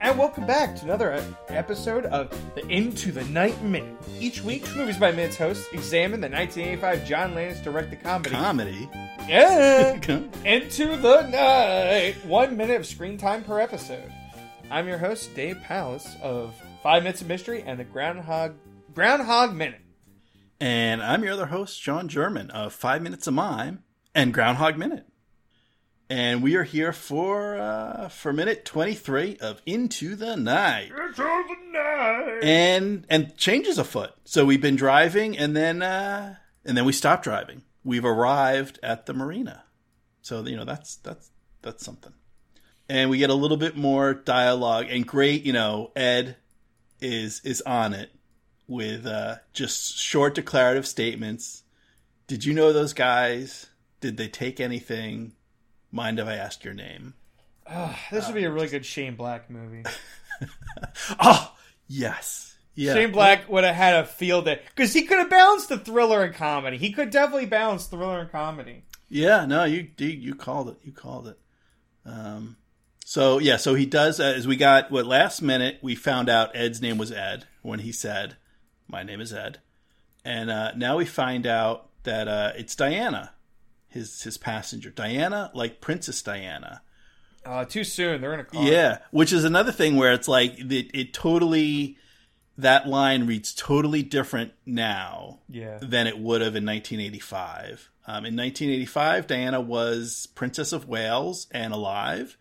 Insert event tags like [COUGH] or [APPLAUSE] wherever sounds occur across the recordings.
And welcome back to another episode of the Into the Night Minute. Each week, Movies by Minutes hosts examine the 1985 John Landis directed comedy. Comedy. yeah, [LAUGHS] Into the Night. One minute of screen time per episode. I'm your host, Dave Palace of Five Minutes of Mystery and the Groundhog Groundhog Minute. And I'm your other host, John German of Five Minutes of Mime and Groundhog Minute. And we are here for uh, for minute 23 of Into the Night. Into the Night. And and changes afoot. So we've been driving and then uh, and then we stopped driving. We've arrived at the marina. So you know that's that's that's something. And we get a little bit more dialogue and great, you know, Ed is is on it with uh, just short declarative statements. Did you know those guys? Did they take anything? Mind if I ask your name? This would be a really good Shane Black movie. [LAUGHS] Oh, yes. Yeah. Shane Black would have had a field day because he could have balanced the thriller and comedy. He could definitely balance thriller and comedy. Yeah, no, you you, you called it. You called it. Um, so yeah, so he does. Uh, as we got what last minute, we found out Ed's name was Ed when he said, "My name is Ed," and uh, now we find out that uh, it's Diana, his his passenger. Diana, like Princess Diana. Uh, too soon. They're in a car. Yeah, which is another thing where it's like it, it totally that line reads totally different now Yeah. than it would have in 1985. Um, in 1985, Diana was Princess of Wales and alive,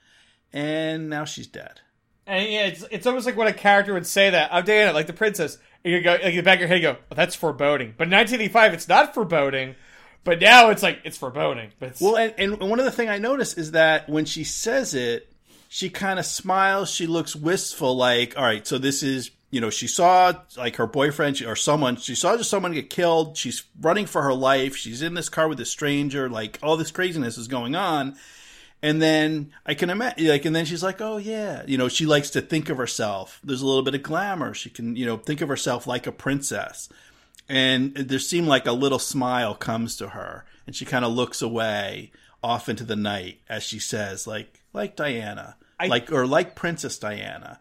and now she's dead. And yeah, it's it's almost like when a character would say that. I'm Diana, like the princess. And you go, like the back of your head, you go, oh, that's foreboding. But in 1985, it's not foreboding. But now it's like it's foreboding. But it's, Well, and, and one of the thing I noticed is that when she says it, she kind of smiles. She looks wistful, like, all right, so this is, you know, she saw like her boyfriend or someone, she saw just someone get killed. She's running for her life. She's in this car with a stranger. Like, all this craziness is going on. And then I can imagine, like, and then she's like, oh, yeah. You know, she likes to think of herself. There's a little bit of glamour. She can, you know, think of herself like a princess and there seemed like a little smile comes to her and she kind of looks away off into the night as she says like like diana I- like or like princess diana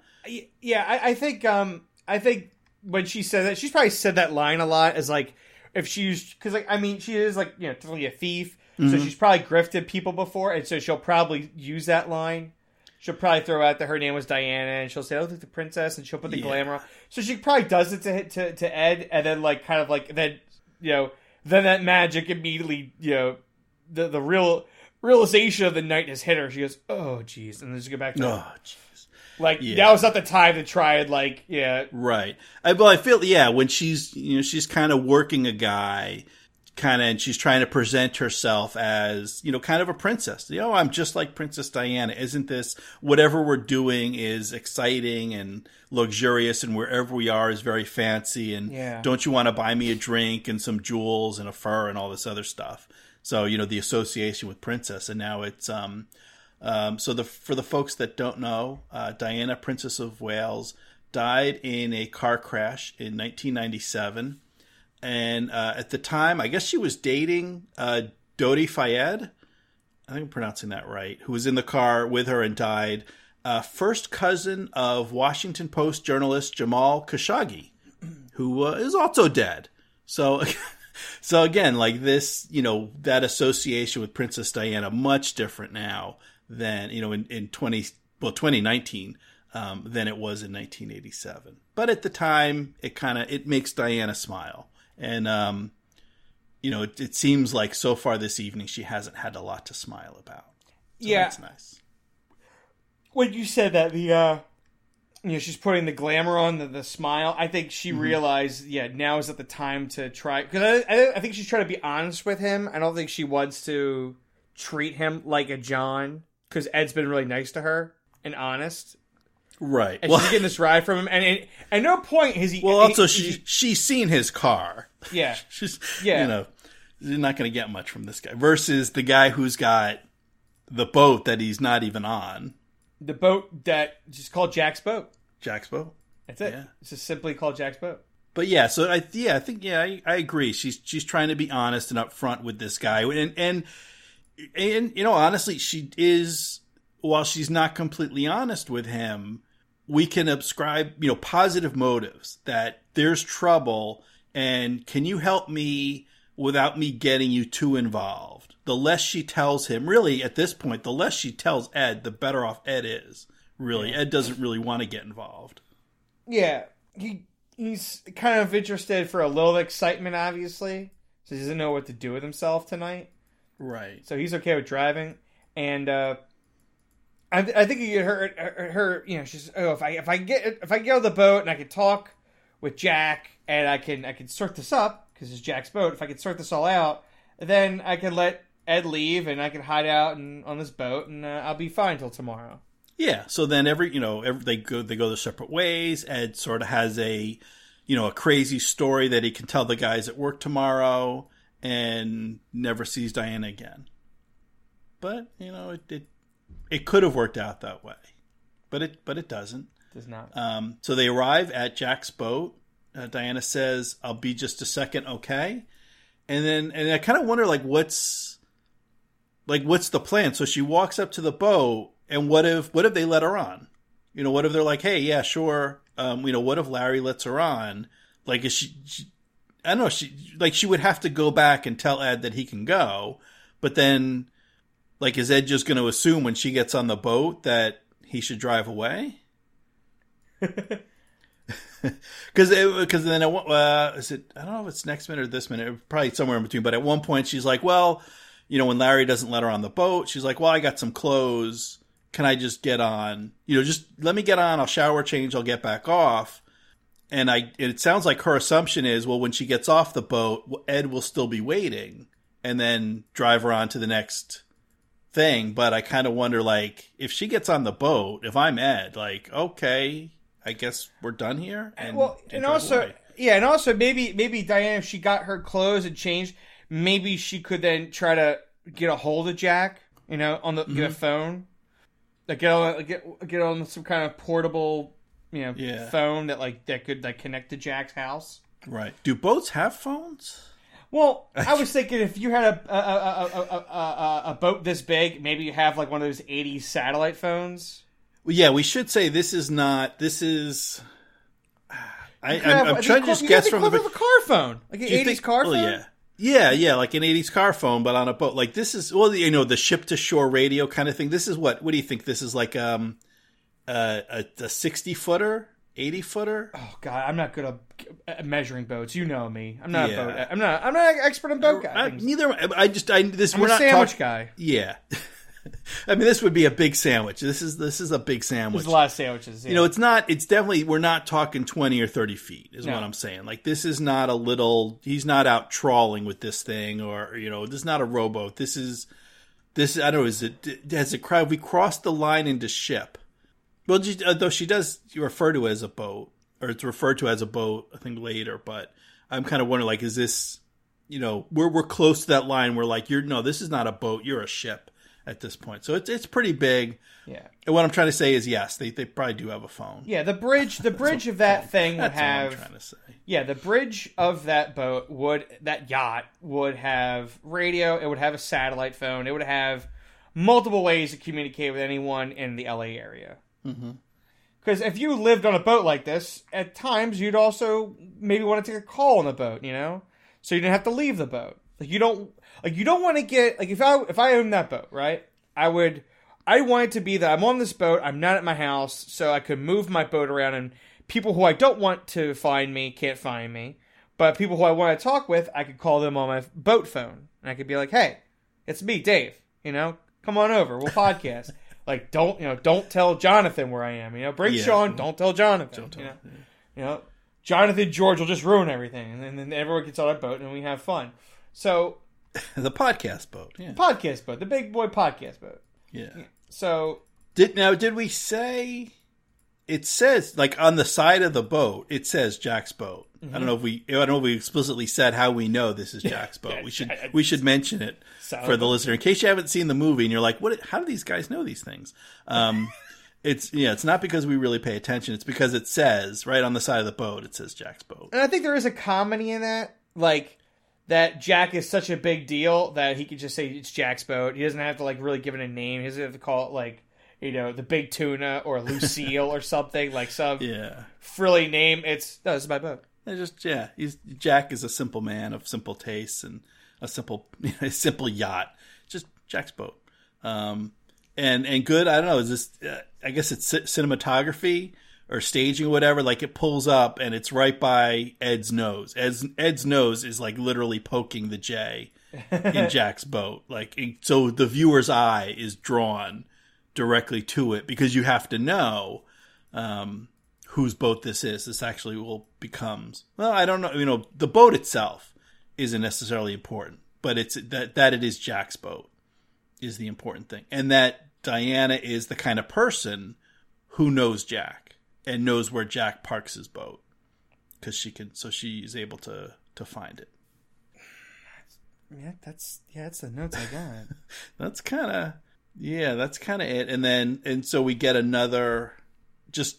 yeah, I, I think um I think when she said that, she's probably said that line a lot as like if she's because like I mean she is like you know totally a thief, so mm-hmm. she's probably grifted people before, and so she'll probably use that line. She'll probably throw out that her name was Diana, and she'll say, "Oh, look, the princess," and she'll put the Yeah. glamour on. So she probably does it to to to Ed, and then like kind of like then you know then that magic immediately you know the the real realization of the night has hit her. She goes, "Oh, jeez," and then she go back to oh jeez like Yeah. now is not the time to try and like yeah right I, well i feel yeah when she's you know she's kind of working a guy kind of and she's trying to present herself as you know kind of a princess. You know i'm just like princess diana. Isn't this whatever we're doing is exciting and luxurious and wherever we are is very fancy and Yeah. don't you want to buy me a drink and some jewels and a fur and all this other stuff? So you know the association with princess and now it's um um, so the for the folks that don't know, uh, Diana, Princess of Wales, died in a car crash in 1997, and uh, at the time, I guess she was dating uh, Dodi Fayed. I think I'm pronouncing that right. Who was in the car with her and died. Uh, first cousin of Washington Post journalist Jamal Khashoggi, who is also dead. So. [LAUGHS] So again, like this, you know, that association with Princess Diana much different now than you know in, in twenty well twenty nineteen um, than it was in nineteen eighty seven. But at the time, it kind of it makes Diana smile, and um, you know, it, it seems like so far this evening she hasn't had a lot to smile about. So Yeah. that's nice. when you said that the uh you know she's putting the glamour on the, the smile i think she Mm-hmm. realized yeah now is not the time to try because I, I, I think she's trying to be honest with him i don't think she wants to treat him like a john because ed's been really nice to her and honest Right. and Well, she's getting this ride from him and at no point has he well, also he- she she's seen his car. yeah [LAUGHS] She's Yeah. you know, you're not going to get much from this guy versus the guy who's got the boat that he's not even on. the boat that just called jack's boat Jack's boat. That's it. Yeah. It's just simply called Jack's boat. But yeah, so I yeah I think yeah I, I agree. She's she's trying to be honest and upfront with this guy, and and and you know honestly, she is while she's not completely honest with him, we can ascribe you know positive motives that there's trouble, and can you help me without me getting you too involved? The less she tells him, really at this point, the less she tells Ed, the better off Ed is. Really, Ed doesn't really want to get involved. Yeah, he he's kind of interested for a little excitement, obviously. So he doesn't know what to do with himself tonight. Right. So he's okay with driving, and uh, I, I think you her, her her you know she's oh if I if I get if I get on the boat and I can talk with Jack and I can I can sort this up because it's Jack's boat. If I can sort this all out, then I can let Ed leave and I can hide out and, on this boat and uh, I'll be fine till tomorrow. Yeah. So then every you know every, they go they go their separate ways. Ed sort of has a you know a crazy story that he can tell the guys at work tomorrow, and never sees Diana again. But you know it it, it could have worked out that way, but it but it doesn't. Does not. Um, so they arrive at Jack's boat. Uh, Diana says, "I'll be just a second, okay?" And then and I kind of wonder like what's like what's the plan? So she walks up to the boat and what if what if they let her on? You know, what if they're like, "Hey, yeah, sure." Um, you know, what if Larry lets her on? Like, is she, she? I don't know. She like she would have to go back and tell Ed that he can go, but then, like, is Ed just going to assume when she gets on the boat that he should drive away? [LAUGHS] Because because then it, uh, is it? I don't know if it's next minute or this minute. Probably somewhere in between. But at one point, she's like, "Well, you know, when Larry doesn't let her on the boat, she's like, "Well, I got some clothes." can I just get on? You know, just let me get on. I'll shower, change. I'll get back off. And I, it sounds like her assumption is, well, when she gets off the boat, Ed will still be waiting, and then drive her on to the next thing. But I kind of wonder, like, if she gets on the boat, if I'm Ed, like, okay, I guess we're done here. And well, and also, away. yeah, and also maybe maybe Diane, if she got her clothes and changed, maybe she could then try to get a hold of Jack. You know, on the mm-hmm. get a phone like get on get get on some kind of portable, you know, yeah. phone that like that could like connect to Jack's house. Right. Do boats have phones? Well, [LAUGHS] I was thinking if you had a a, a, a, a boat this big, maybe you have like one of those '80s satellite phones. Well, yeah, we should say this is not. This is. [SIGHS] I, am trying to just guess from the, the car phone, like an '80s think, car phone. yeah, yeah, yeah, like an '80s car phone, but on a boat. Like this is well, you know, the ship to shore radio kind of thing. This is what? What do you think? This is like um, uh, a a sixty footer, eighty footer. Oh God, I'm not good at measuring boats. You know me. I'm not yeah. a boat. I'm not. I'm not an expert in boat guys. Neither. I just. I this. I'm we're a not sandwich talk- guy. Yeah. [LAUGHS] I mean, this would be a big sandwich. This is this is a big sandwich. There's a lot of sandwiches. Yeah. You know, it's not. It's definitely. We're not talking twenty or thirty feet. Is no. what I'm saying. Like this is not a little. He's not out trawling with this thing, or you know, this is not a rowboat. This is. This I don't know. Is it has it crowd? We crossed the line into ship. Well, uh, though she does refer to it as a boat, or it's referred to as a boat. I think later, but I'm kind of wondering, like, is this? You know, we're we're close to that line. We're like, you're no, this is not a boat. You're a ship at this point. So it's it's pretty big. Yeah. And what I'm trying to say is yes, they, they probably do have a phone. Yeah, the bridge the bridge of that thing would have trying to say. Yeah, the bridge of that boat would that yacht would have radio, it would have a satellite phone, it would have multiple ways to communicate with anyone in the LA area. Hmm Because if you lived on a boat like this, at times you'd also maybe want to take a call on the boat, you know, so you didn't have to leave the boat. Like you don't like you don't want to get like if I if I owned that boat, right? I would I want it to be that I'm on this boat, I'm not at my house, so I could move my boat around and people who I don't want to find me can't find me. But people who I want to talk with, I could call them on my boat phone. And I could be like, "Hey, it's me, Dave. You know, come on over. We'll [LAUGHS] podcast." Like, don't you know? Don't tell Jonathan where I am. You know, bring yeah. Sean. Don't tell Jonathan. Don't tell, you know, yeah. you know, Jonathan George will just ruin everything, and then, and then everyone gets on our boat and we have fun. So [LAUGHS] the podcast boat, yeah, podcast boat, the big boy podcast boat. Yeah. So did now did we say? It says like on the side of the boat, it says Jack's boat. Mm-hmm. I don't know if we I don't know if we explicitly said how we know this is Jack's boat. we should we should mention it for the listener in case you haven't seen the movie and you're like, what? How do these guys know these things? Um, [LAUGHS] It's yeah, it's not because we really pay attention. It's because it says right on the side of the boat. It says Jack's boat. And I think there is a comedy in that, like that Jack is such a big deal that he could just say it's Jack's boat. He doesn't have to like really give it a name. He doesn't have to call it like you know the Big Tuna or Lucille or something like some [LAUGHS] Yeah, frilly name. It's no, this is my boat. It's just yeah. He's Jack is a simple man of simple tastes and a simple [LAUGHS] a simple yacht. Just Jack's boat. Um, and and good. I don't know. Is this? Uh, I guess it's ci- cinematography or staging or whatever. Like it pulls up and it's right by Ed's nose. Ed's Ed's nose is like literally poking the J in [LAUGHS] Jack's boat. Like so, the viewer's eye is drawn directly to it because you have to know um, whose boat this is. This actually will becomes well. I don't know. You know, the boat itself isn't necessarily important, but it's that that it is Jack's boat is the important thing, and that Diana is the kind of person who knows Jack and knows where Jack parks his boat because she can. So she is able to to find it. Yeah, that's yeah, that's the notes I got. [LAUGHS] That's kind of yeah. That's kind of it. And then and so we get another just.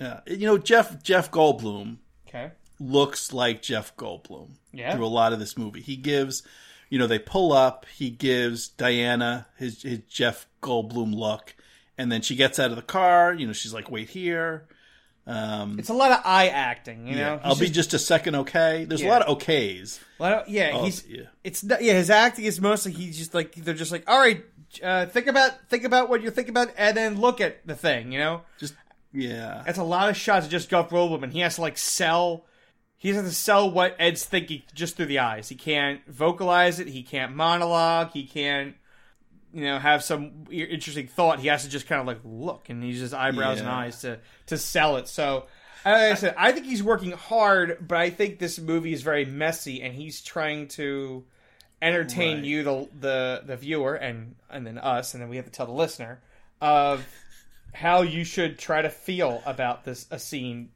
Uh, you know Jeff Jeff Goldblum okay. looks like Jeff Goldblum Yeah. through a lot of this movie. He gives, you know, they pull up. He gives Diana his his Jeff Goldblum look, and then she gets out of the car. You know, she's like, "Wait here." Um, It's a lot of eye acting, you know. yeah, I'll He's be just- just a second, okay. There's a lot of okays. a lot of- yeah, Oh, he's yeah. it's not, yeah. His acting is mostly he's just like they're just like all right. Uh, think about think about what you're thinking about, and then look at the thing. You know, Just yeah, that's a lot of shots of just Jeff Goldblum, and he has to like sell. He has to sell what Ed's thinking just through the eyes. He can't vocalize it. He can't monologue. He can't, you know, have some interesting thought. He has to just kind of like look and use his eyebrows and eyes to to sell it. So, like I said, I think he's working hard, but I think this movie is very messy, and he's trying to entertain Right. you, the the the viewer, and and then us, and then we have to tell the listener of how you should try to feel about this a scene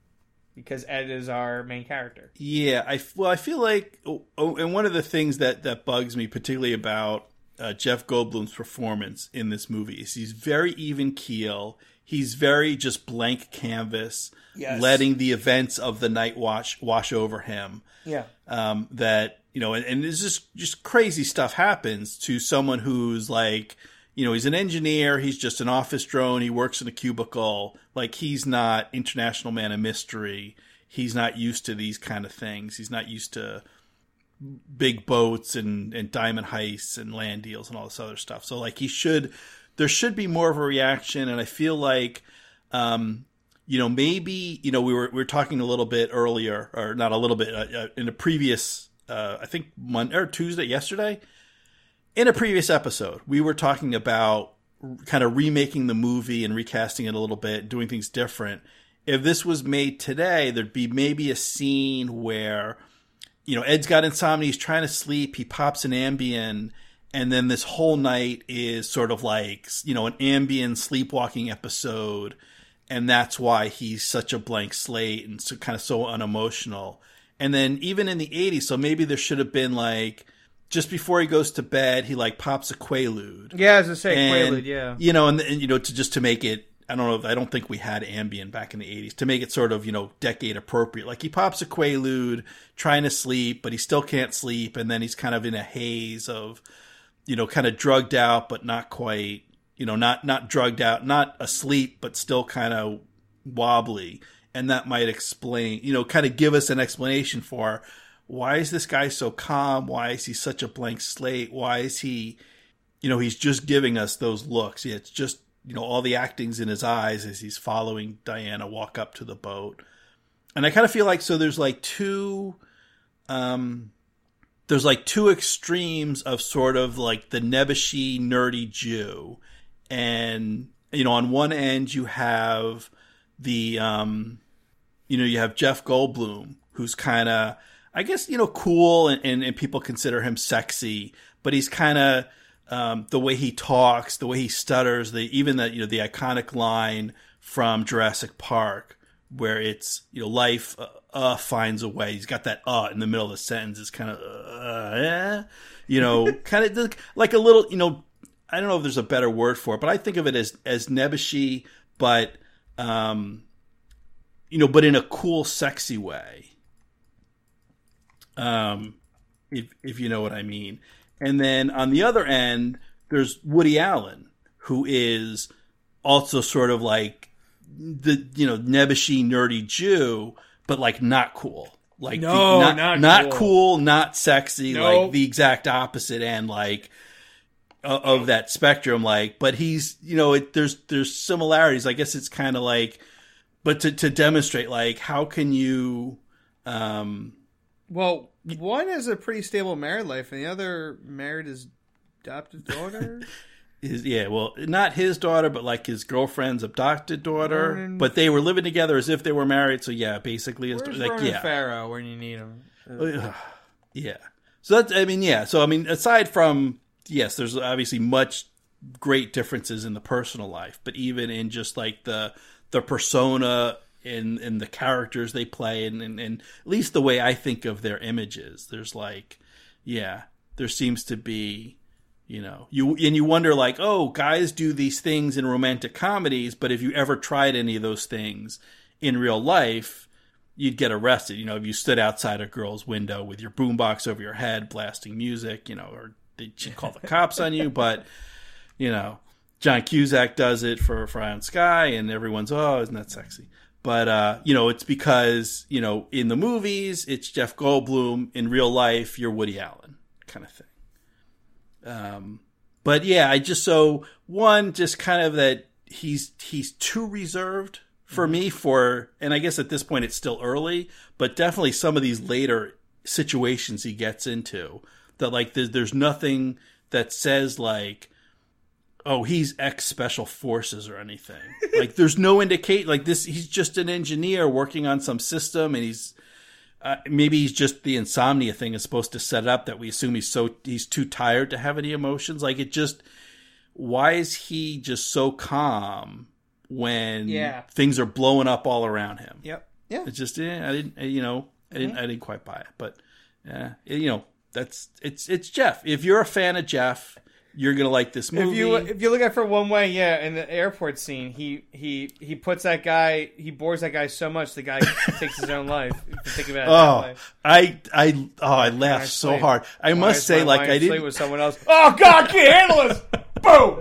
because Ed is our main character. Yeah, I well, I feel like, oh, oh, and one of the things that that bugs me particularly about uh, Jeff Goldblum's performance in this movie is he's very even keel. He's very just blank canvas, Yes. letting the events of the night wash wash over him. Yeah. Um, that you know, and, and it's just just crazy stuff happens to someone who's like, you know, he's an engineer. He's just an office drone. He works in a cubicle. Like he's not international man of mystery. He's not used to these kind of things. He's not used to big boats and, and diamond heists and land deals and all this other stuff. So like he should, there should be more of a reaction. And I feel like, um, you know, maybe you know we were we were talking a little bit earlier, or not a little bit uh, uh, in a previous, uh, I think Monday or Tuesday, yesterday, in a previous episode, we were talking about kind of remaking the movie and recasting it a little bit, doing things different. If this was made today, there'd be maybe a scene where, you know, Ed's got insomnia, he's trying to sleep, he pops an Ambien, and then this whole night is sort of like, you know, an Ambien sleepwalking episode, and that's why he's such a blank slate and so kind of so unemotional. And then even in the 80s, so maybe there should have been like, just before he goes to bed, he like pops a Quaalude. Yeah, as I say, And, Quaalude. Yeah. You know, and, and you know, to just to make it, I don't know, I don't think we had Ambien back in the '80s to make it sort of you know decade appropriate. Like he pops a Quaalude, trying to sleep, but he still can't sleep, and then he's kind of in a haze of, you know, kind of drugged out, but not quite, you know, not not drugged out, not asleep, but still kind of wobbly, and that might explain, you know, kind of give us an explanation for why is this guy so calm? Why is he such a blank slate? Why is he, you know, he's just giving us those looks. It's just, you know, all the acting's in his eyes as he's following Diana walk up to the boat. And I kind of feel like so there's like two um there's like two extremes of sort of like the nebbishy nerdy Jew. And you know, on one end you have the um you know, you have Jeff Goldblum who's kind of I guess, you know, cool and, and, and people consider him sexy, but he's kind of um, the way he talks, the way he stutters, the even that you know the iconic line from Jurassic Park where it's you know life uh, uh finds a way. He's got that uh in the middle of the sentence. It's kind of uh, eh, you know, [LAUGHS] kind of like a little you know. I don't know if there's a better word for it, but I think of it as as nebbishy, but um, you know, but in a cool, sexy way. Um, if if you know what I mean. And then on the other end, there's Woody Allen, who is also sort of like the you know nebbishy nerdy Jew, but like not cool. Like No, the- not not cool. cool, not sexy, like the exact opposite end, like o- of that spectrum. Like, but he's you know it, there's there's similarities. I guess it's kind of like, but to to demonstrate like how can you, um, Well, one has a pretty stable married life, and the other married his adopted daughter. [LAUGHS] his yeah well not his daughter but like his girlfriend's adopted daughter Ronan- but they were living together as if they were married so yeah basically his Where's like Ronan yeah Farrow when you need him? Oh, Ugh. yeah so that's i mean yeah so i mean aside from yes there's obviously much great differences in the personal life but even in just like the the persona and and the characters they play and, and and at least the way i think of their images. There's like yeah there seems to be you know you and you wonder like oh guys do these things in romantic comedies but if you ever tried any of those things in real life? You'd get arrested. You know if you stood outside a girl's window with your boombox over your head blasting music you know or they'd call the cops on you [LAUGHS] but you know john cusack does it for for Ione Skye and everyone's oh isn't that sexy but uh, you know it's because you know in the movies it's jeff goldblum. In real life you're woody allen kind of thing. Um, but yeah, I just so one just kind of that he's he's too reserved for me for, and I guess at this point it's still early, but definitely some of these later situations he gets into that like there's there's nothing that says like oh he's ex special forces or anything [LAUGHS] like there's no indicate like this he's just an engineer working on some system and he's uh, maybe he's just the insomnia thing is supposed to set up that we assume he's so he's too tired to have any emotions. Like it just, why is he just so calm when Yeah. things are blowing up all around him? Yep. Yeah. It's just yeah, I didn't you know I didn't I didn't quite buy it, but yeah, you know that's it's it's Jeff. If you're a fan of Jeff, you're gonna like this movie. If you if you look at it from one way, yeah, in the airport scene, he he he puts that guy, he bores that guy so much, the guy [LAUGHS] takes his own life. Think about it oh. I I oh I laughed I so hard. I Why must is say, like I didn't. with someone else. Oh God, I can't handle this. [LAUGHS] Boom.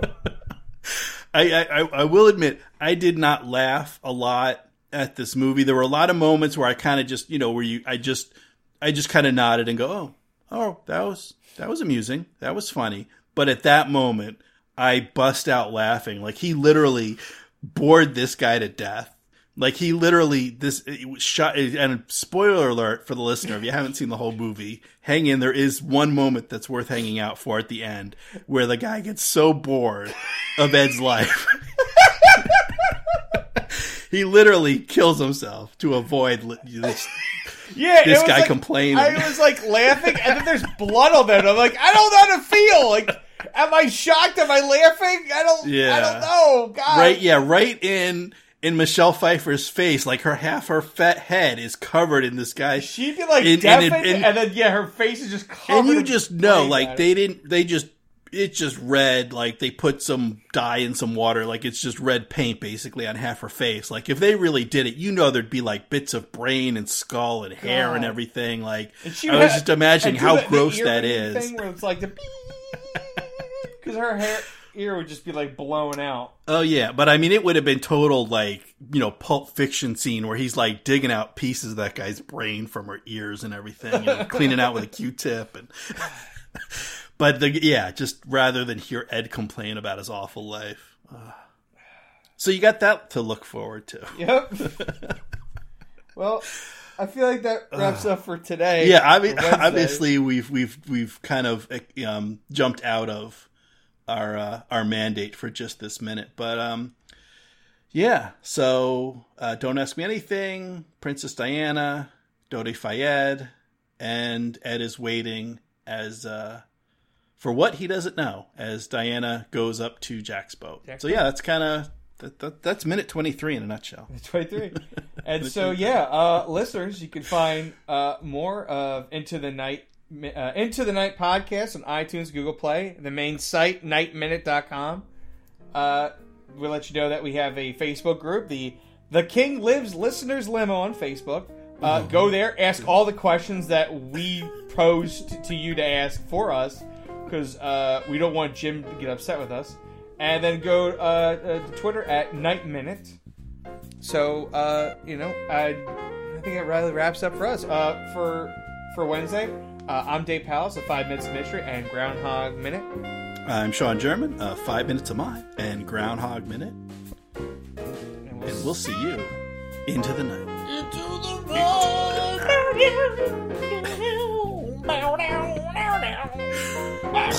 I, I I- I will admit I did not laugh a lot at this movie. There were a lot of moments where I kind of just you know where you I just I just kind of nodded and go oh oh that was that was amusing that was funny. But at that moment I bust out laughing like he literally bored this guy to death. Like he literally this shot and spoiler alert for the listener if you haven't seen the whole movie, hang in. There is one moment that's worth hanging out for at the end where the guy gets so bored of Ed's life. [LAUGHS] he literally kills himself to avoid this, Yeah, this guy like, complaining. I was like laughing, and then there's blood on. And I'm like, I don't know how to feel. Like, am I shocked? Am I laughing? I don't. Yeah. I don't know. God. right, yeah, right in in Michelle Pfeiffer's face, like her half her fat head is covered in this guy. She'd be like And- and deafened, and, and- then yeah, her face is just covered. and you just know like they didn't they just it's just red like they put some dye in some water like it's just red paint basically on half her face like if they really did it you know there'd be like bits of brain and skull and hair and everything like i was had- just imagining how the- the gross ear that is Thing where it's like the because her hair ear would just be like blown out. oh yeah but i mean it would have been total like you know pulp fiction scene where he's like digging out pieces of that guy's brain from her ears and everything you know cleaning out with a q-tip and [LAUGHS] but the yeah just rather than hear ed complain about his awful life Ah. so you got that to look forward to [LAUGHS] Yep. well, I feel like that wraps up for today. yeah I mean, obviously we've we've we've kind of um, jumped out of our uh, our mandate for just this minute. But um yeah so uh, don't ask me anything. Princess diana Dodi fayed and ed is waiting as uh for what he doesn't know as diana goes up to jack's boat. Jack's so yeah that's kind of that, that, that's minute 23 in a nutshell. 23. [LAUGHS] and so, yeah, uh, listeners, you can find uh, more of Into the Night uh, Into the Night podcast on iTunes, Google Play, the main site, nightminute.com. Uh, we'll let you know that we have a Facebook group, the the King Lives Listeners Limo on Facebook. Uh, Go there, ask all the questions that we posed to you to ask for us, because uh, we don't want Jim to get upset with us. And then go uh, uh, to Twitter at Night Minute. So uh, you know, I, I think that really wraps up for us. Uh, for for Wednesday, uh, I'm Dave Palace of Five Minutes of Mystery and Groundhog Minute. I'm Sean German, uh, Five Minutes of Mine, and Groundhog Minute. And we'll And we'll see you into the night. Into the night.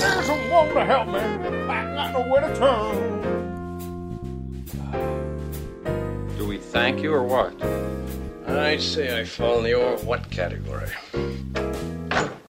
There's someone to help me. I got nowhere to turn. Do we thank you or what? I'd say I fall in the or what category.